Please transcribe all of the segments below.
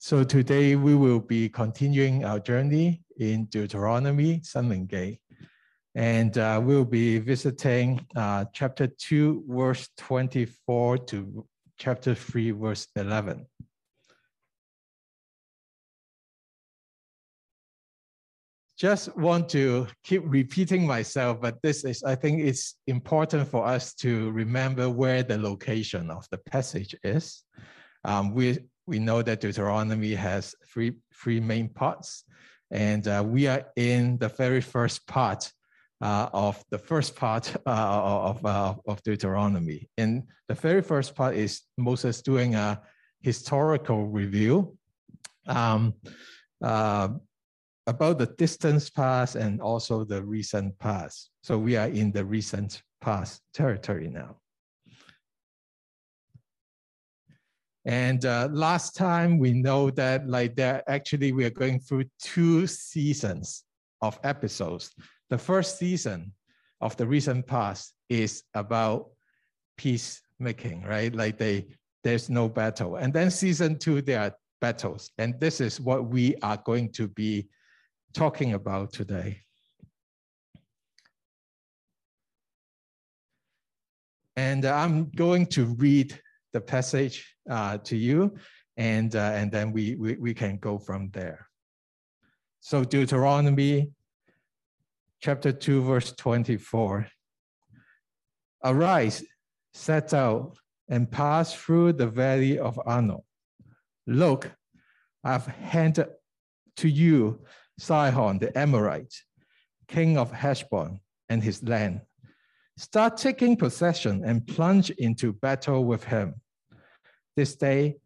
So today we will be continuing our journey in Deuteronomy, 申命记, and uh, we'll be visiting uh, chapter 2, verse 24 to chapter 3, verse 11. Just want to keep repeating myself, but this is, I think it's important for us to remember where the location of the passage is. Um, we we know that Deuteronomy has three, three main parts, and uh, we are in the very first part uh, of the first part uh, of, uh, of Deuteronomy. And the very first part is Moses doing a historical review um, uh, about the distance past and also the recent past. So we are in the recent past territory now. And uh, last time we know that like that actually we are going through two seasons of episodes. The first season of the recent past is about peacemaking, right? Like they there's no battle. And then season two, there are battles. And this is what we are going to be talking about today. And I'm going to read the passage uh, to you, and, uh, and then we, we, we can go from there. So Deuteronomy chapter 2, verse 24. Arise, set out, and pass through the valley of Arnon. Look, I've handed to you Sihon the Amorite, king of Heshbon, and his land. Start taking possession and plunge into battle with him. This day,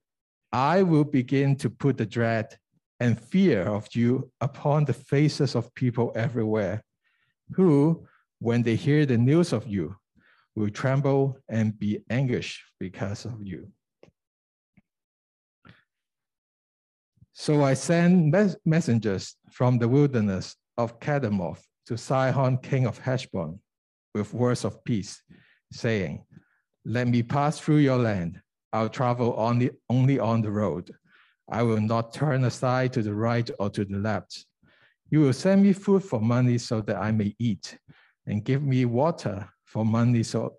I will begin to put the dread and fear of you upon the faces of people everywhere, who, when they hear the news of you, will tremble and be anguished because of you. So I sent mes messengers from the wilderness of Kedemoth to Sihon, king of Heshbon, with words of peace, saying, Let me pass through your land I'll travel only, only on the road. I will not turn aside to the right or to the left. You will send me food for money so that I may eat, and give me water for money so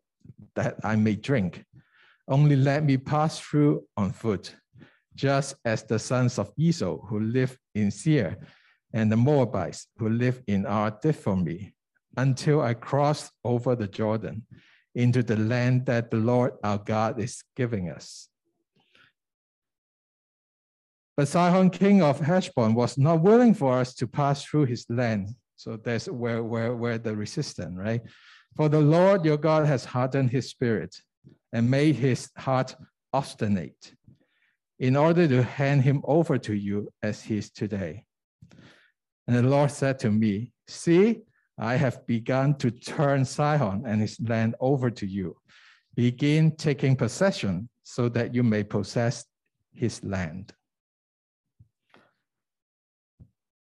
that I may drink. Only let me pass through on foot, just as the sons of Esau who live in Seir and the Moabites who live in Ar did for me, until I cross over the Jordan into the land that the Lord our God is giving us. But Sihon, king of Heshbon, was not willing for us to pass through his land. So that's where, where, where the resistance, right? For the Lord your God has hardened his spirit and made his heart obstinate in order to hand him over to you as he is today. And the Lord said to me, See, I have begun to turn Sihon and his land over to you. Begin taking possession so that you may possess his land.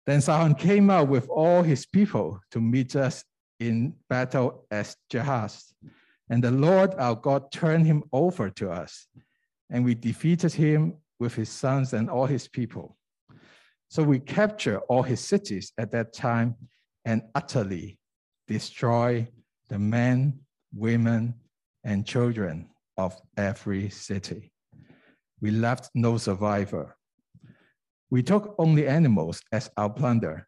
Then Sihon came out with all his people to meet us in battle as Jahaz. And the Lord our God turned him over to us, and we defeated him with his sons and all his people. So we captured all his cities at that time and utterly destroy the men, women, and children of every city. We left no survivor. We took only animals as our plunder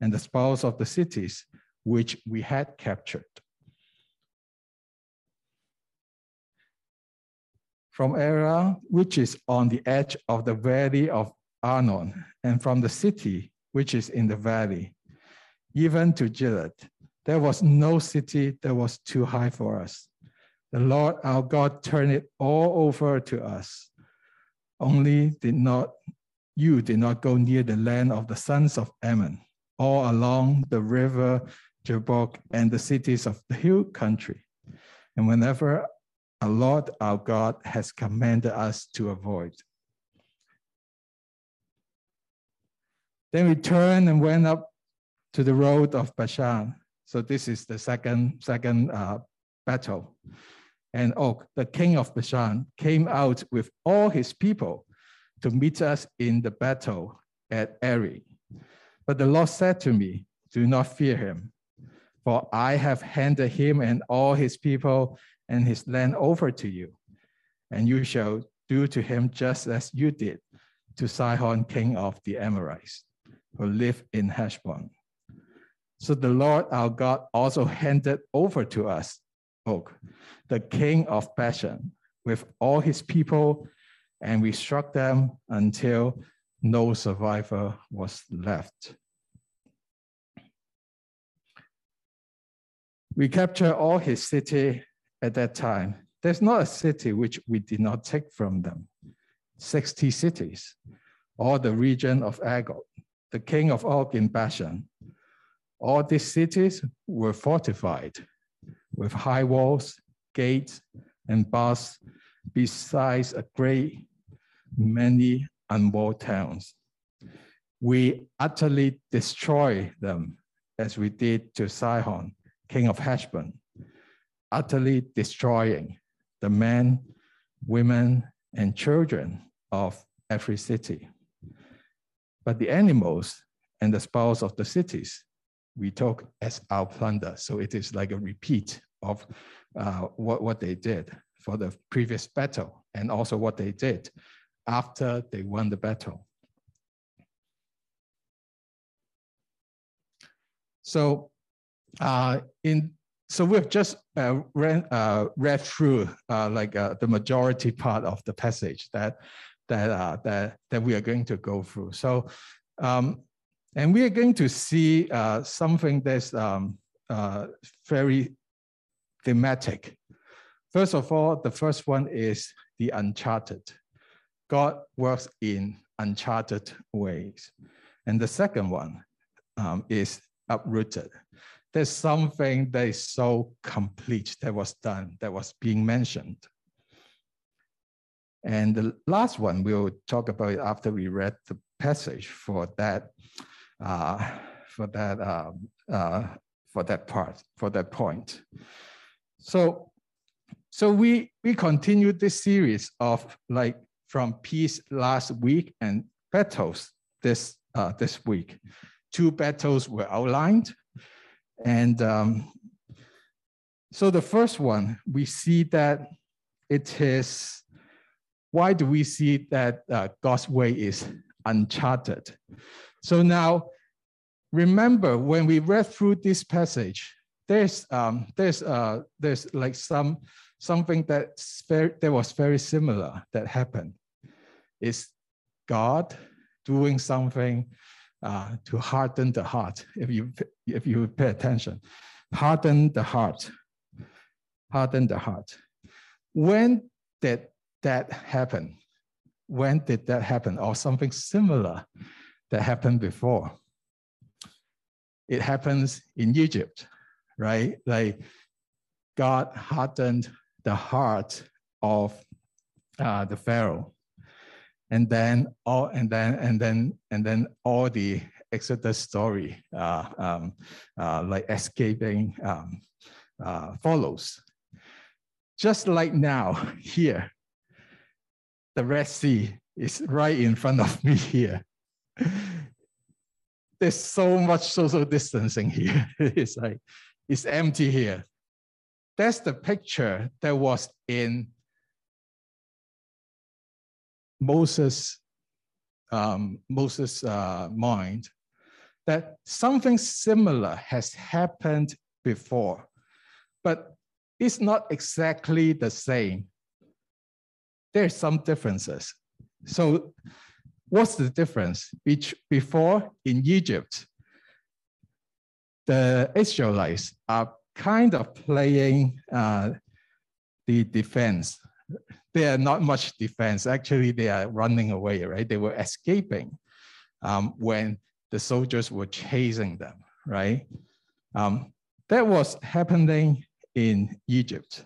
and the spoils of the cities which we had captured. From Aroer, which is on the edge of the valley of Arnon, and from the city which is in the valley, even to Gilead. There was no city that was too high for us. The Lord our God turned it all over to us. Only did not you did not go near the land of the sons of Ammon, all along the river Jabbok and the cities of the hill country. And whenever our Lord our God has commanded us to avoid. Then we turned and went up to the road of Bashan. So this is the second, second uh, battle. And Og, the king of Bashan, came out with all his people to meet us in the battle at Ari. But the Lord said to me, Do not fear him, for I have handed him and all his people and his land over to you, and you shall do to him just as you did to Sihon, king of the Amorites, who lived in Heshbon. So the Lord our God also handed over to us Og, the king of Bashan, with all his people, and we struck them until no survivor was left. We captured all his city at that time. There's not a city which we did not take from them. 60 cities, all the region of Agag, the king of Og in Bashan. All these cities were fortified with high walls, gates, and bars, besides a great many unwalled towns. We utterly destroy them as we did to Sihon, king of Heshbon, utterly destroying the men, women, and children of every city. But the animals and the spoils of the cities we talk as our plunder. So it is like a repeat of uh, what, what they did for the previous battle and also what they did after they won the battle. So uh, in so we've just uh, read, uh, read through uh, like uh, the majority part of the passage that that uh, that that we are going to go through. So, um, and we are going to see uh, something that's um, very thematic. First of all, the first one is the uncharted. God works in uncharted ways. And the second one um, is uprooted. There's something that is so complete that was done, that was being mentioned. And the last one we'll talk about after we read the passage for that, uh, for that, uh, uh, for that part, for that point. So, so we we continued this series of like from peace last week and battles this uh, this week. Two battles were outlined, and um, so the first one we see that it is. Why do we see that uh, God's way is uncharted? So now, remember when we read through this passage, there's um, there's uh, there's like some something that's very that was very similar that happened. Is God doing something uh, to harden the heart? If you if you pay attention, harden the heart, harden the heart. When did that happen? When did that happen? Or something similar that happened before? It happens in Egypt right? Like God hardened the heart of uh, the Pharaoh. And then all and then and then and then all the Exodus story, uh, um, uh, like escaping, um, uh, follows. Just like now, here, the Red Sea is right in front of me here. There's so much social distancing here. it's like is empty here. That's the picture that was in Moses' um, Moses' uh, mind that something similar has happened before, but it's not exactly the same. There's some differences. So what's the difference? Which Before in Egypt, the Israelites are kind of playing uh, the defense. They are not much defense. Actually, they are running away, right? They were escaping um, when the soldiers were chasing them, right? Um, that was happening in Egypt.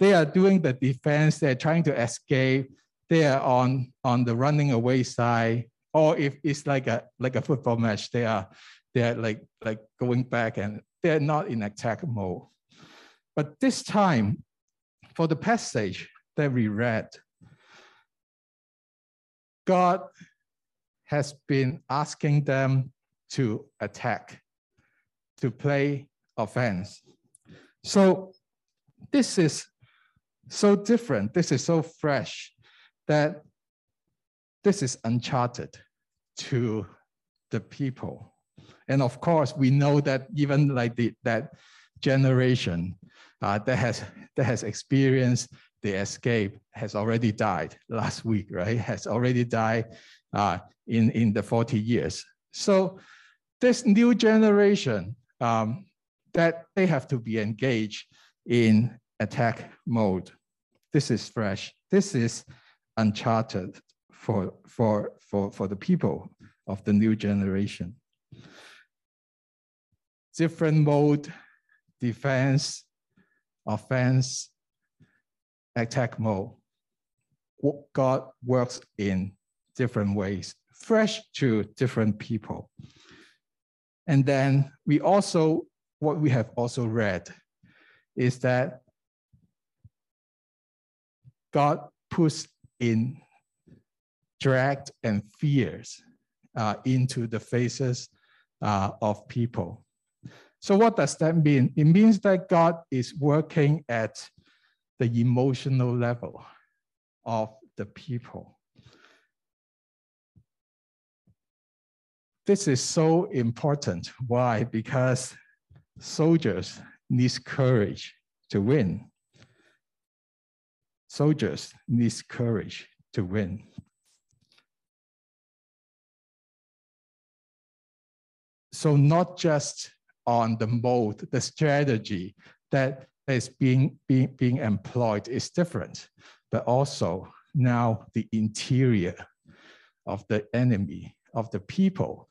They are doing the defense, they're trying to escape, they are on, on the running away side, or if it's like a like a football match, they are they're like, like going back and they're not in attack mode. But this time, for the passage that we read, God has been asking them to attack, to play offense. So this is so different, this is so fresh that this is uncharted to the people. And of course, we know that even like the, that generation uh, that has that has experienced the escape has already died last week, right? Has already died uh, in in the 40 years. So this new generation um, that they have to be engaged in attack mode. This is fresh. This is uncharted for for for for the people of the new generation. Different mode, defense, offense, attack mode. God works in different ways, fresh to different people. And then we also, what we have also read is that God puts in dread and fears uh, into the faces uh, of people. So what does that mean? It means that God is working at the emotional level of the people. This is so important. Why? Because soldiers need courage to win. Soldiers need courage to win. So not just on the mode, the strategy that is being, being, being employed is different, but also now the interior of the enemy, of the people,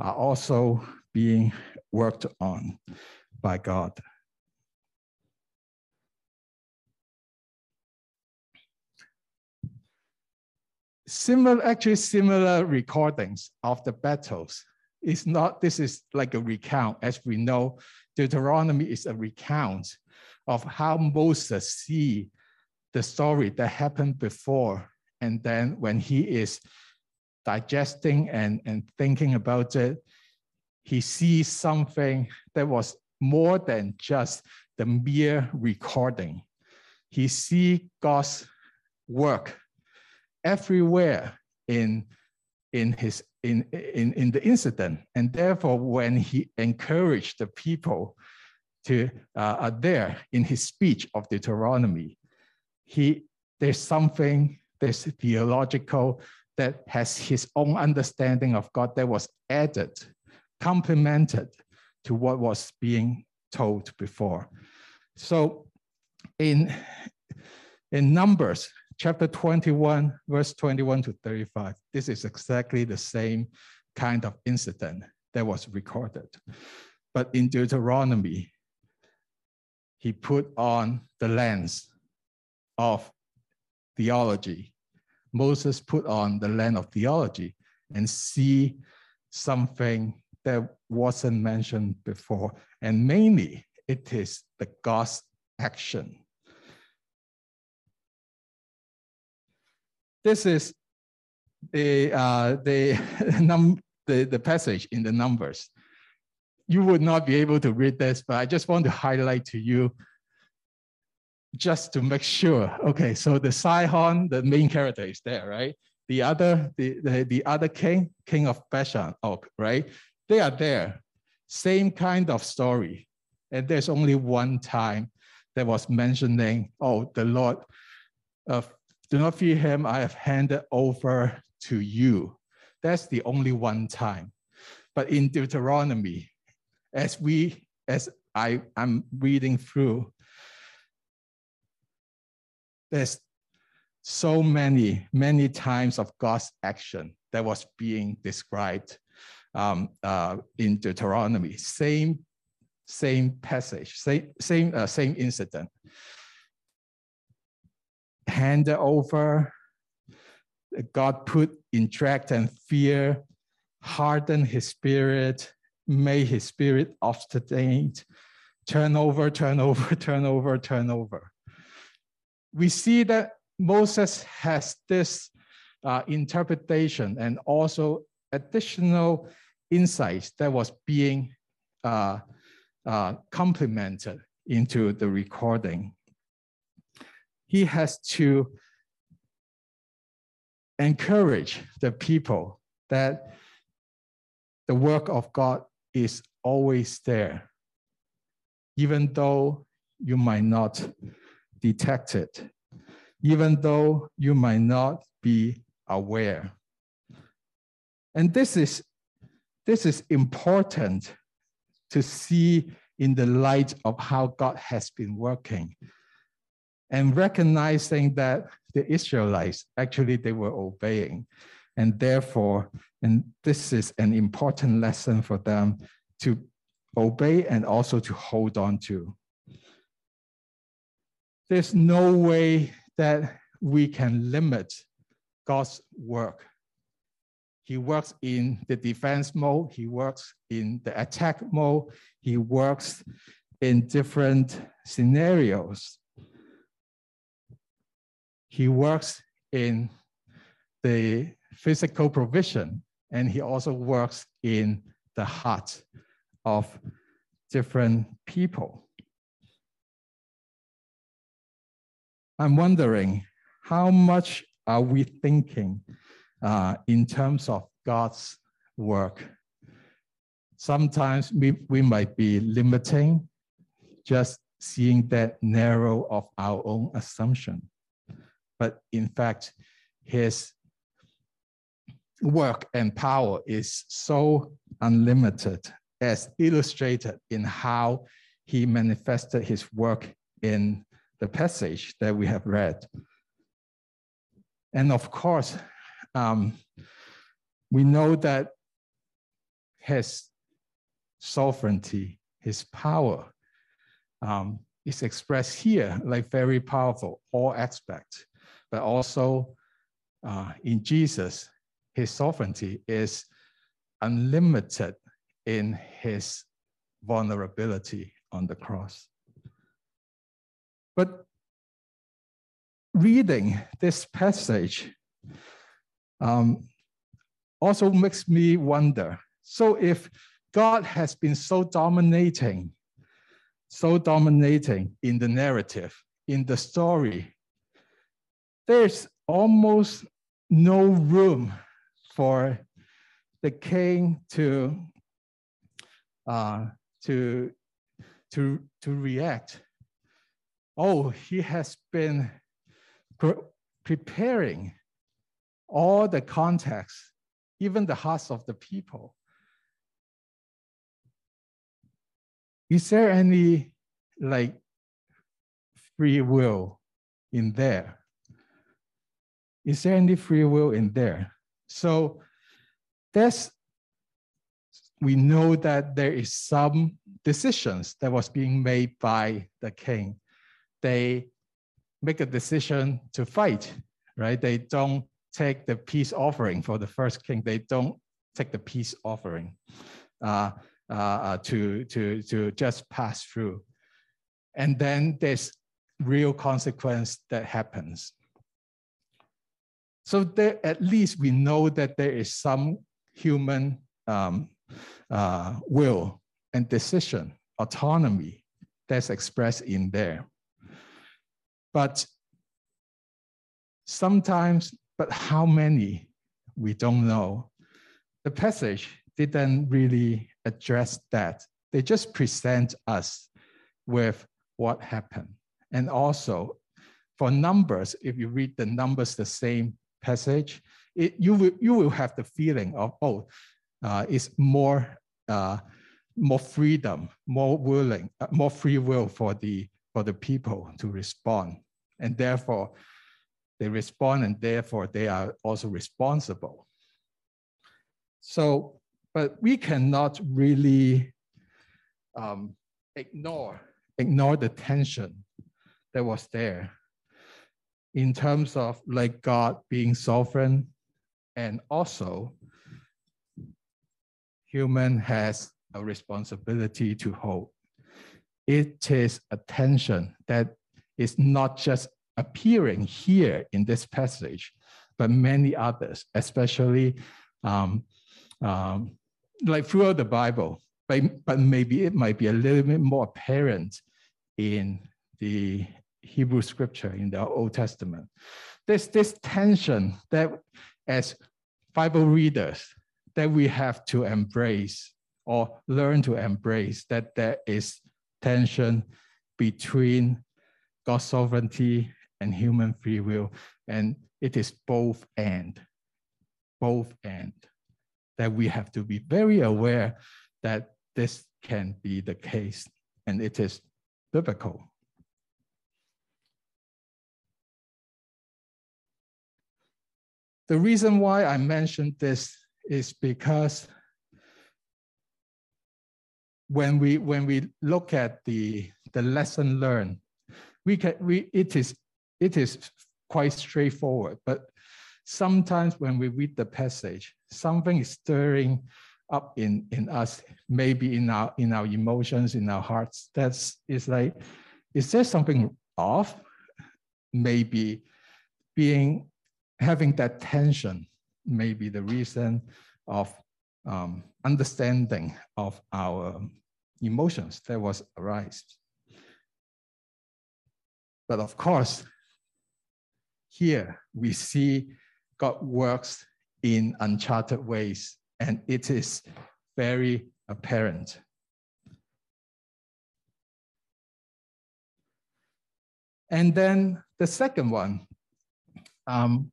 are also being worked on by God. Similar, actually similar recordings of the battles. It's not, this is like a recount. As we know, Deuteronomy is a recount of how Moses see the story that happened before. And then when he is digesting and, and thinking about it, he sees something that was more than just the mere recording. He see God's work everywhere in, in, his, in, in, in the incident. And therefore, when he encouraged the people to uh, are there in his speech of Deuteronomy. He there's something there's theological that has his own understanding of God that was added, complemented to what was being told before. So in in Numbers chapter 21, verse 21 to 35, this is exactly the same kind of incident that was recorded. But in Deuteronomy, he put on the lens of theology. Moses put on the lens of theology and see something that wasn't mentioned before. And mainly, it is the God's action. This is the, uh, the, num the, the passage in the Numbers you would not be able to read this, but I just want to highlight to you just to make sure. Okay, so the Sihon, the main character is there, right? The other, the, the, the other king, king of Bashan, oh, right? They are there. Same kind of story. And there's only one time that was mentioning, oh, the Lord, uh, do not fear him, I have handed over to you. That's the only one time. But in Deuteronomy, as we, as I, I'm reading through, there's so many, many times of God's action that was being described um, uh, in Deuteronomy. Same, same passage, same, same, uh, same incident. Hand over, God put in dread and fear, hardened his spirit, May his spirit obstinate, turn over, turn over, turn over, turn over. We see that Moses has this uh, interpretation and also additional insights that was being uh, uh, complemented into the recording. He has to encourage the people that the work of God is always there, even though you might not detect it, even though you might not be aware. And this is, this is important to see in the light of how God has been working and recognizing that the Israelites actually they were obeying. And therefore, and this is an important lesson for them to obey and also to hold on to. There's no way that we can limit God's work. He works in the defense mode, he works in the attack mode, he works in different scenarios. He works in the physical provision, and he also works in the heart of different people. I'm wondering how much are we thinking uh, in terms of God's work? Sometimes we, we might be limiting, just seeing that narrow of our own assumption. But in fact, his work and power is so unlimited as illustrated in how he manifested his work in the passage that we have read. And of course, um, we know that his sovereignty, his power, um, is expressed here like very powerful, all aspects, but also uh, in Jesus, his sovereignty is unlimited in his vulnerability on the cross. But reading this passage um, also makes me wonder. So if God has been so dominating, so dominating in the narrative, in the story, there's almost no room for the king to uh, to to to react. Oh, he has been pre preparing all the context, even the hearts of the people. Is there any like free will in there? Is there any free will in there? So that's we know that there is some decisions that was being made by the king. They make a decision to fight, right? They don't take the peace offering for the first king. They don't take the peace offering uh, uh, uh, to, to, to just pass through. And then there's real consequence that happens. So there, at least we know that there is some human um, uh, will and decision, autonomy that's expressed in there. But sometimes but how many, we don't know. The passage didn't really address that. They just present us with what happened. And also, for numbers, if you read the numbers, the same passage, it, you, will, you will have the feeling of, oh, uh, it's more, uh, more freedom, more willing, uh, more free will for the, for the people to respond. And therefore, they respond and therefore they are also responsible. So, but we cannot really um, ignore, ignore the tension that was there in terms of like God being sovereign and also human has a responsibility to hold. It is a tension that is not just appearing here in this passage, but many others, especially um, um, like throughout the Bible, but, but maybe it might be a little bit more apparent in the Hebrew scripture in the Old Testament. There's this tension that as Bible readers that we have to embrace or learn to embrace that there is tension between God's sovereignty and human free will. And it is both and, both and, that we have to be very aware that this can be the case and it is biblical. The reason why I mentioned this is because when we when we look at the the lesson learned, we can we it is it is quite straightforward. But sometimes when we read the passage, something is stirring up in in us, maybe in our in our emotions, in our hearts. That's is like, is there something off? Maybe being having that tension may be the reason of um, understanding of our emotions that was arise. But of course, here we see God works in uncharted ways, and it is very apparent. And then the second one, um,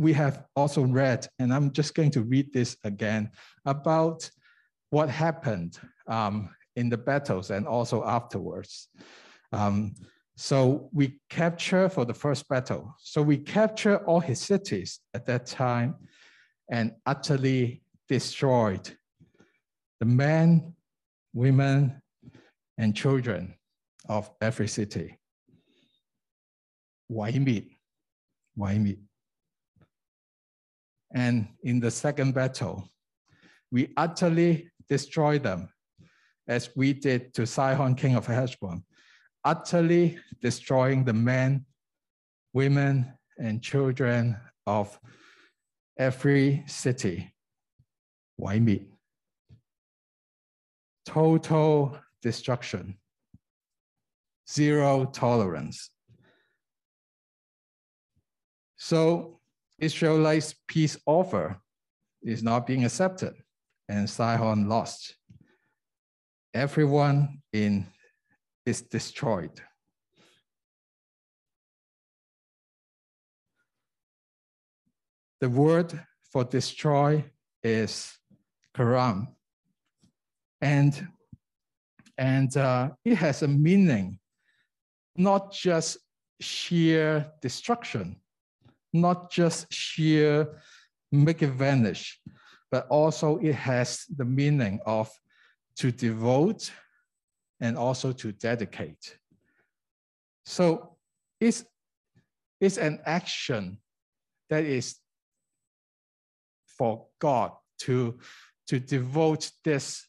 we have also read, and I'm just going to read this again, about what happened um, in the battles and also afterwards. Um, so we capture for the first battle. So we capture all his cities at that time and utterly destroyed the men, women, and children of every city. Why me? Why me? And in the second battle, we utterly destroyed them, as we did to Sihon, king of Heshbon, utterly destroying the men, women, and children of every city. 毀滅 total destruction, zero tolerance. So Israelites' peace offer is not being accepted, and Sihon lost. Everyone in is destroyed. The word for destroy is karam, and and uh, it has a meaning, not just sheer destruction, not just sheer make it vanish, but also it has the meaning of to devote and also to dedicate. So it's, it's an action that is for God to, to devote this,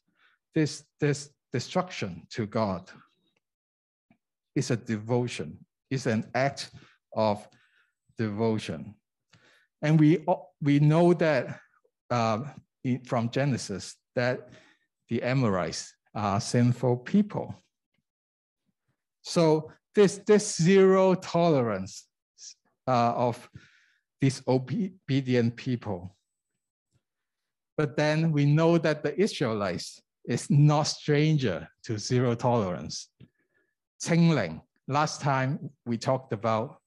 this, this destruction to God. It's a devotion. It's an act of devotion. And we, we know that uh, from Genesis that the Amorites are sinful people. So this, this zero tolerance uh, of disobedient people. But then we know that the Israelites is not stranger to zero tolerance. Qingling, last time we talked about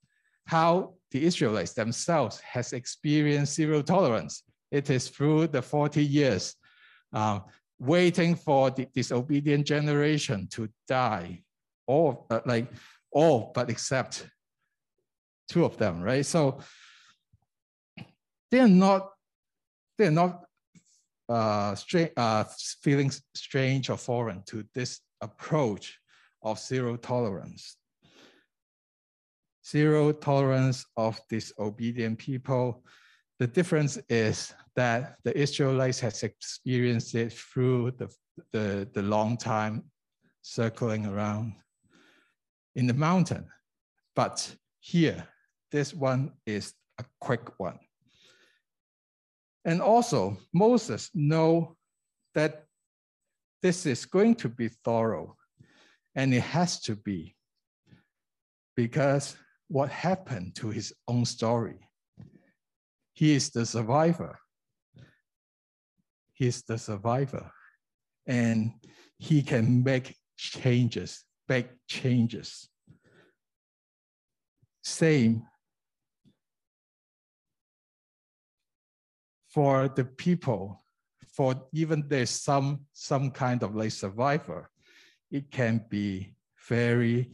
how the Israelites themselves has experienced zero tolerance. It is through the 40 years uh, waiting for the disobedient generation to die, all uh, like all but except two of them, right? So they're not they're not uh, strange, uh, feeling strange or foreign to this approach of zero tolerance zero tolerance of disobedient people. The difference is that the Israelites has experienced it through the, the, the long time circling around in the mountain. But here, this one is a quick one. And also, Moses know that this is going to be thorough, and it has to be, because what happened to his own story. He is the survivor. He's the survivor. And he can make changes, big changes. Same for the people, for even there's some, some kind of like survivor, it can be very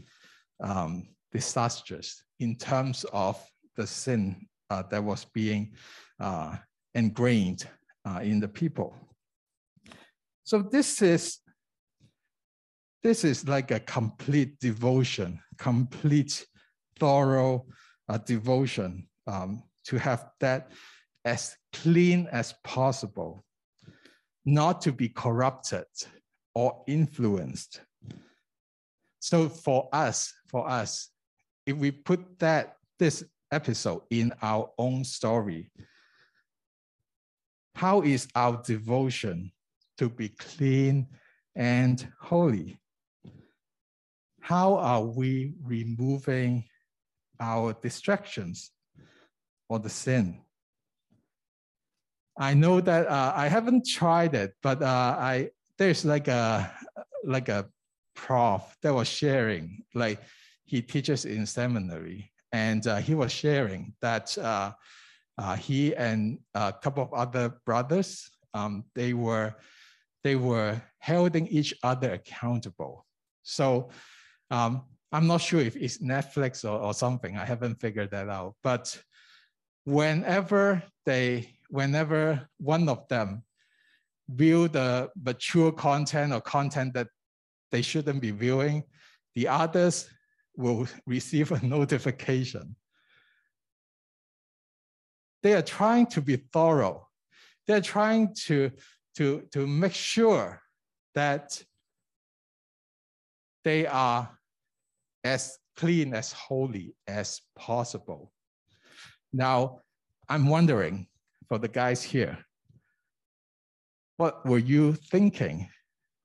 um, disastrous in terms of the sin uh, that was being uh, ingrained uh, in the people. So this is this is like a complete devotion, complete thorough uh, devotion um, to have that as clean as possible, not to be corrupted or influenced. So for us, for us, if we put that this episode in our own story, how is our devotion to be clean and holy? How are we removing our distractions or the sin? I know that uh, I haven't tried it, but uh, I there's like a like a prof that was sharing like he teaches in seminary and uh, he was sharing that uh, uh, he and a couple of other brothers um, they were they were holding each other accountable. So um, I'm not sure if it's Netflix or, or something. I haven't figured that out. But whenever they whenever one of them view the mature content or content that they shouldn't be viewing, the others will receive a notification. They are trying to be thorough. They're trying to, to, to make sure that they are as clean, as holy as possible. Now, I'm wondering for the guys here, what were you thinking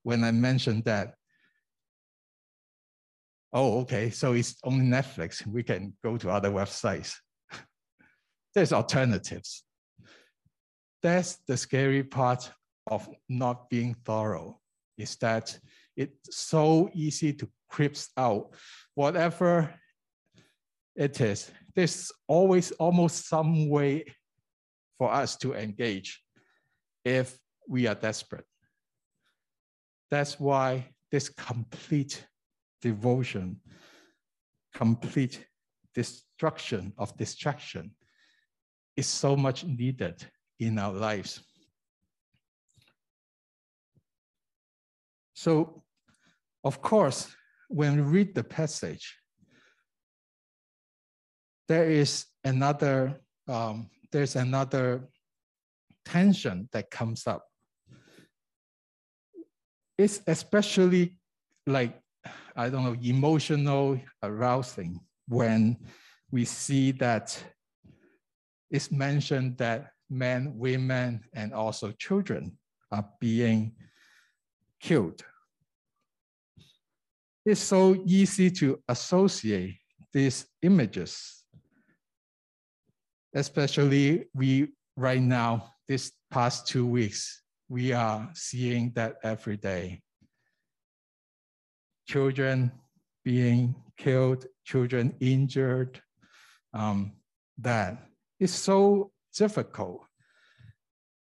when I mentioned that? Oh, okay, so it's only Netflix. We can go to other websites. There's alternatives. That's the scary part of not being thorough, is that it's so easy to creeps out. Whatever it is, there's always almost some way for us to engage if we are desperate. That's why this complete devotion, complete destruction of distraction is so much needed in our lives. So, of course, when we read the passage, there is another um, there's another tension that comes up. It's especially like, I don't know, emotional arousing when we see that it's mentioned that men, women, and also children are being killed. It's so easy to associate these images especially we right now, this past two weeks, we are seeing that every day. Children being killed, children injured, um, that is so difficult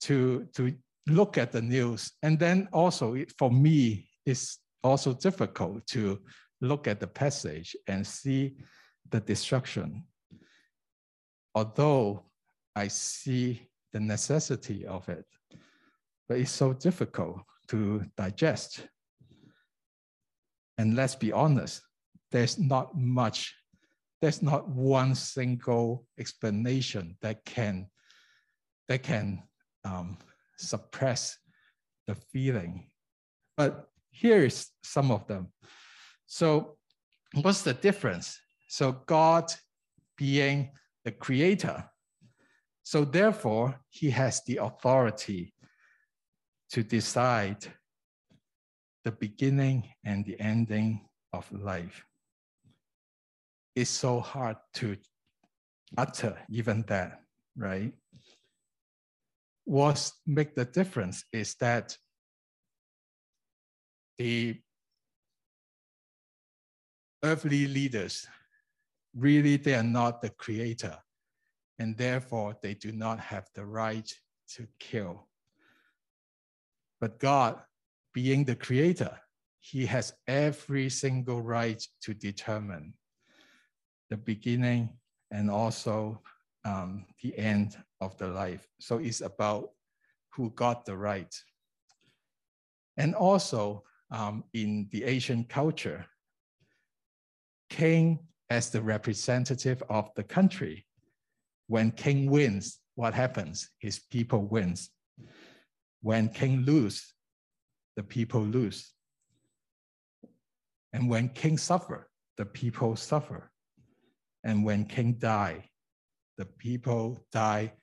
to, to look at the news. And then also for me, it's also difficult to look at the passage and see the destruction although I see the necessity of it, but it's so difficult to digest. And let's be honest, there's not much, there's not one single explanation that can, that can um, suppress the feeling. But here is some of them. So what's the difference? So God being the creator. So therefore, he has the authority to decide the beginning and the ending of life. It's so hard to utter even that, right? What make the difference is that the earthly leaders really they are not the creator and therefore they do not have the right to kill but god being the creator he has every single right to determine the beginning and also um, the end of the life so it's about who got the right and also um, in the asian culture king as the representative of the country. When king wins, what happens? His people wins. When king lose, the people lose. And when king suffer, the people suffer. And when king die, the people die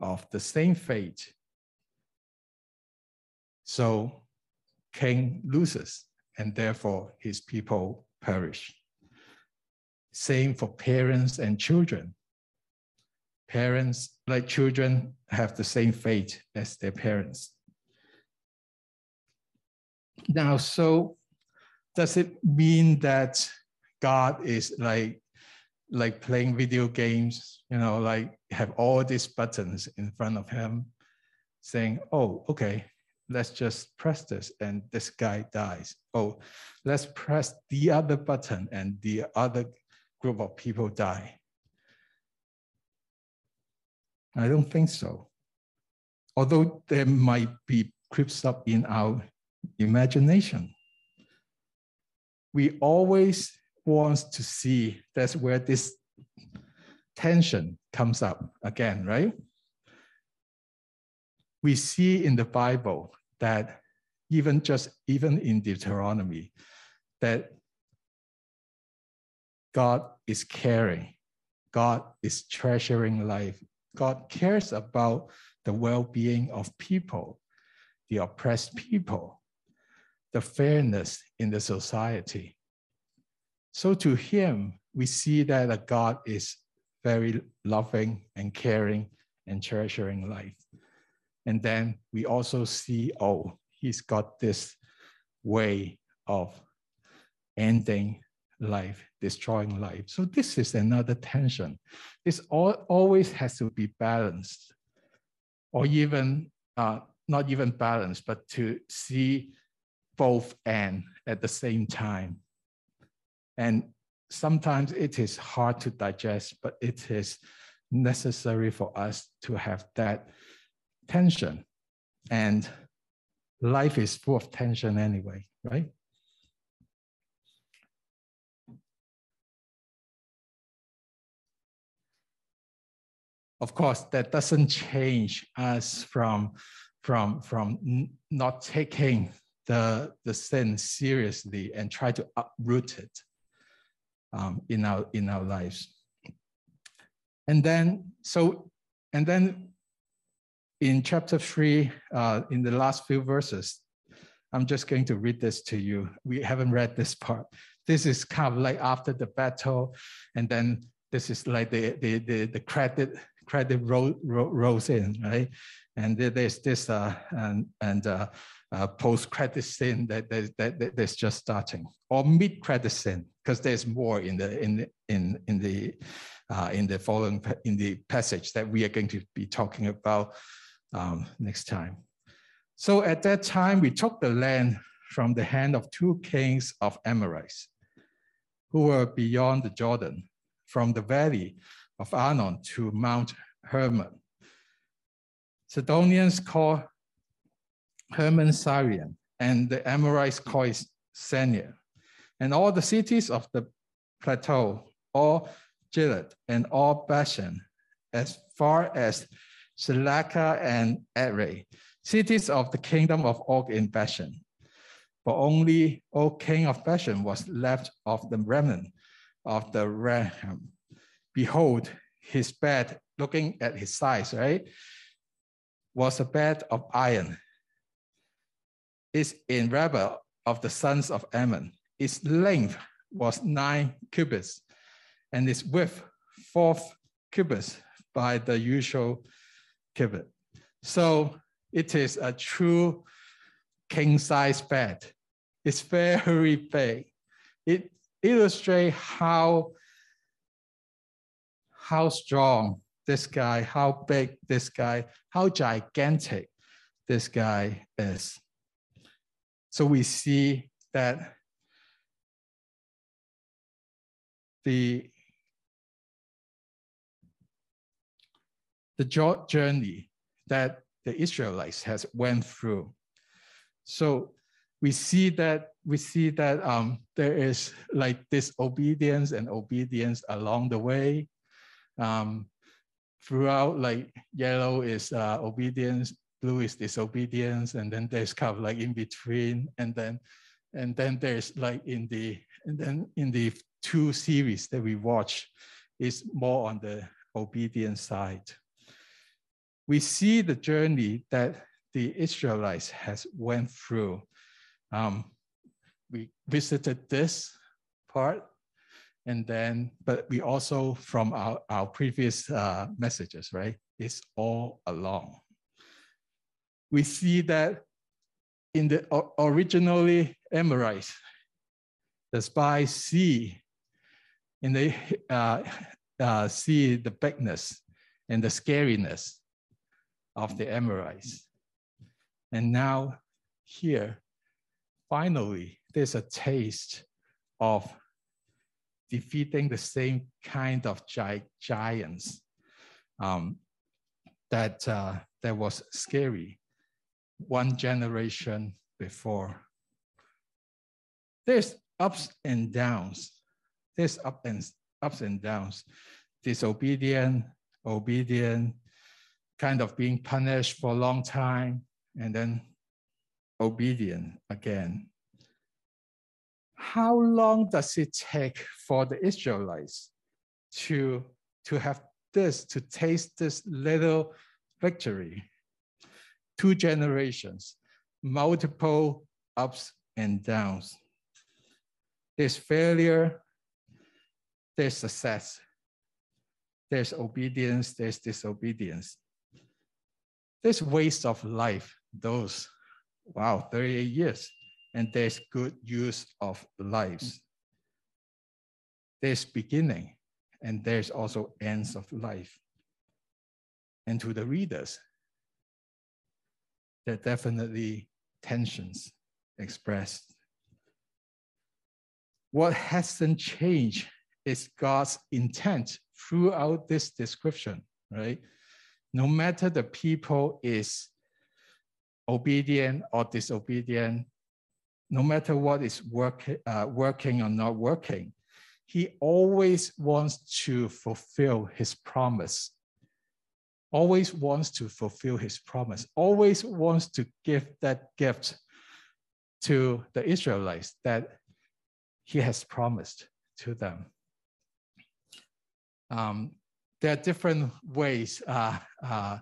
of the same fate. So king loses, and therefore his people perish. Same for parents and children. Parents, like children, have the same fate as their parents. Now, so does it mean that God is like like playing video games, you know, like have all these buttons in front of him saying, oh, okay, let's just press this and this guy dies. Oh, let's press the other button and the other group of people die. I don't think so. Although there might be creeps up in our imagination. We always want to see that's where this tension comes up again, right? We see in the Bible that even just even in Deuteronomy, that God is caring. God is treasuring life. God cares about the well being of people, the oppressed people, the fairness in the society. So to Him, we see that a God is very loving and caring and treasuring life. And then we also see, oh, He's got this way of ending life, destroying life. So this is another tension. This all, always has to be balanced, or even uh, not even balanced, but to see both and at the same time. And sometimes it is hard to digest, but it is necessary for us to have that tension. And life is full of tension anyway, right? Of course, that doesn't change us from, from, from not taking the, the sin seriously and try to uproot it um, in, our, in our lives. And then, so, and then in chapter three, uh, in the last few verses, I'm just going to read this to you. We haven't read this part. This is kind of like after the battle, and then this is like the the the, the credit credit roll, roll, rolls in, right? And there's this uh, and, and uh, uh, post credit scene that, that, that, that's just starting, or mid credit scene, because there's more in the in in in the uh, in the following in the passage that we are going to be talking about um, next time. So at that time, we took the land from the hand of two kings of Amorites, who were beyond the Jordan, from the valley of Arnon to Mount Hermon. Sidonians call Hermon Sirion, and the Amorites call it Senir. And all the cities of the plateau, all Gilead and all Bashan, as far as Salecah and Edrei, cities of the kingdom of Og in Bashan. But only Og king of Bashan was left of the remnant of the Raham Behold, his bed looking at his size, right, was a bed of iron. It's in Rabbah of the sons of Ammon. Its length was nine cubits, and its width four cubits by the usual cubit. So it is a true king size bed. It's very big. It illustrates how, how strong this guy, how big this guy, how gigantic this guy is. So we see that the the journey that the Israelites has went through. So we see that we see that um, there is like disobedience and obedience along the way. Um, throughout, like yellow is uh, obedience, blue is disobedience, and then there's kind of like in between, and then and then there's like in the and then in the two series that we watch is more on the obedience side. We see the journey that the Israelites has went through. Um, we visited this part and then, but we also from our, our previous uh, messages, right? It's all along. We see that in the originally Amorites, the spies see and they uh, uh, see the bigness and the scariness of the Amorites. And now here, finally, there's a taste of defeating the same kind of gi giants um, that, uh, that was scary one generation before. There's ups and downs. There's up and, ups and downs. Disobedient, obedient, kind of being punished for a long time, and then obedient again. How long does it take for the Israelites to, to have this, to taste this little victory? Two generations, multiple ups and downs. There's failure, there's success, there's obedience, there's disobedience. There's waste of life, those, wow, 38 years and there's good use of lives. There's beginning, and there's also ends of life. And to the readers, there are definitely tensions expressed. What hasn't changed is God's intent throughout this description, right? No matter the people is obedient or disobedient, no matter what is work, uh, working or not working, he always wants to fulfill his promise. Always wants to fulfill his promise. Always wants to give that gift to the Israelites that he has promised to them. Um, there are different ways uh, uh,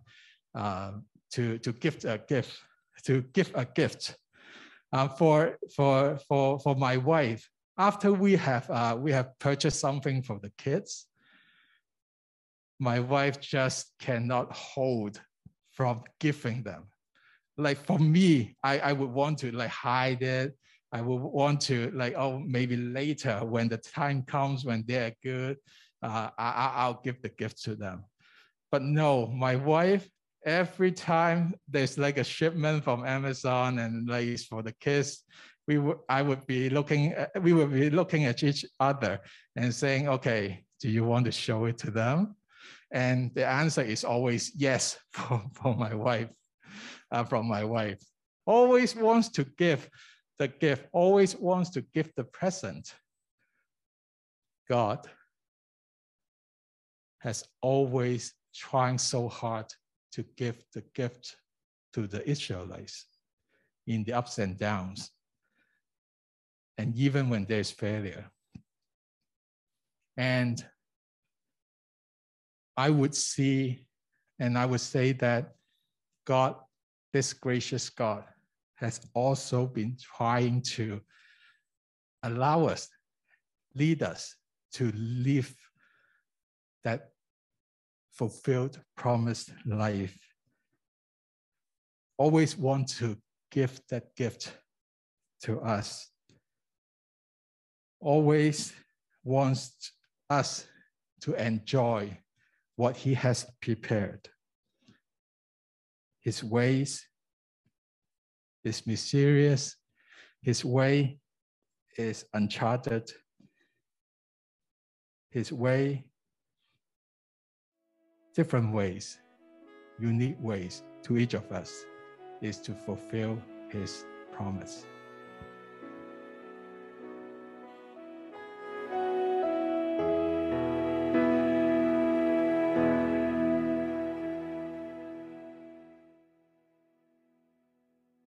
uh, to, to give a gift, to give a gift uh, for, for, for, for my wife, after we have, uh, we have purchased something for the kids, my wife just cannot hold from giving them. Like for me, I, I would want to like hide it. I would want to like, oh, maybe later when the time comes when they're good, uh, I, I'll give the gift to them. But no, my wife every time there's like a shipment from Amazon and like for the kids, we would I would be looking at, we would be looking at each other and saying, okay, do you want to show it to them? And the answer is always yes for, for my wife, uh, from my wife. Always wants to give the gift, always wants to give the present. God has always trying so hard to give the gift to the Israelites in the ups and downs, and even when there's failure. And I would see and I would say that God, this gracious God, has also been trying to allow us, lead us to live that fulfilled, promised life. Always want to give that gift to us. Always wants us to enjoy what he has prepared. His ways is mysterious. His way is uncharted. His way, different ways, unique ways to each of us, is to fulfill his promise.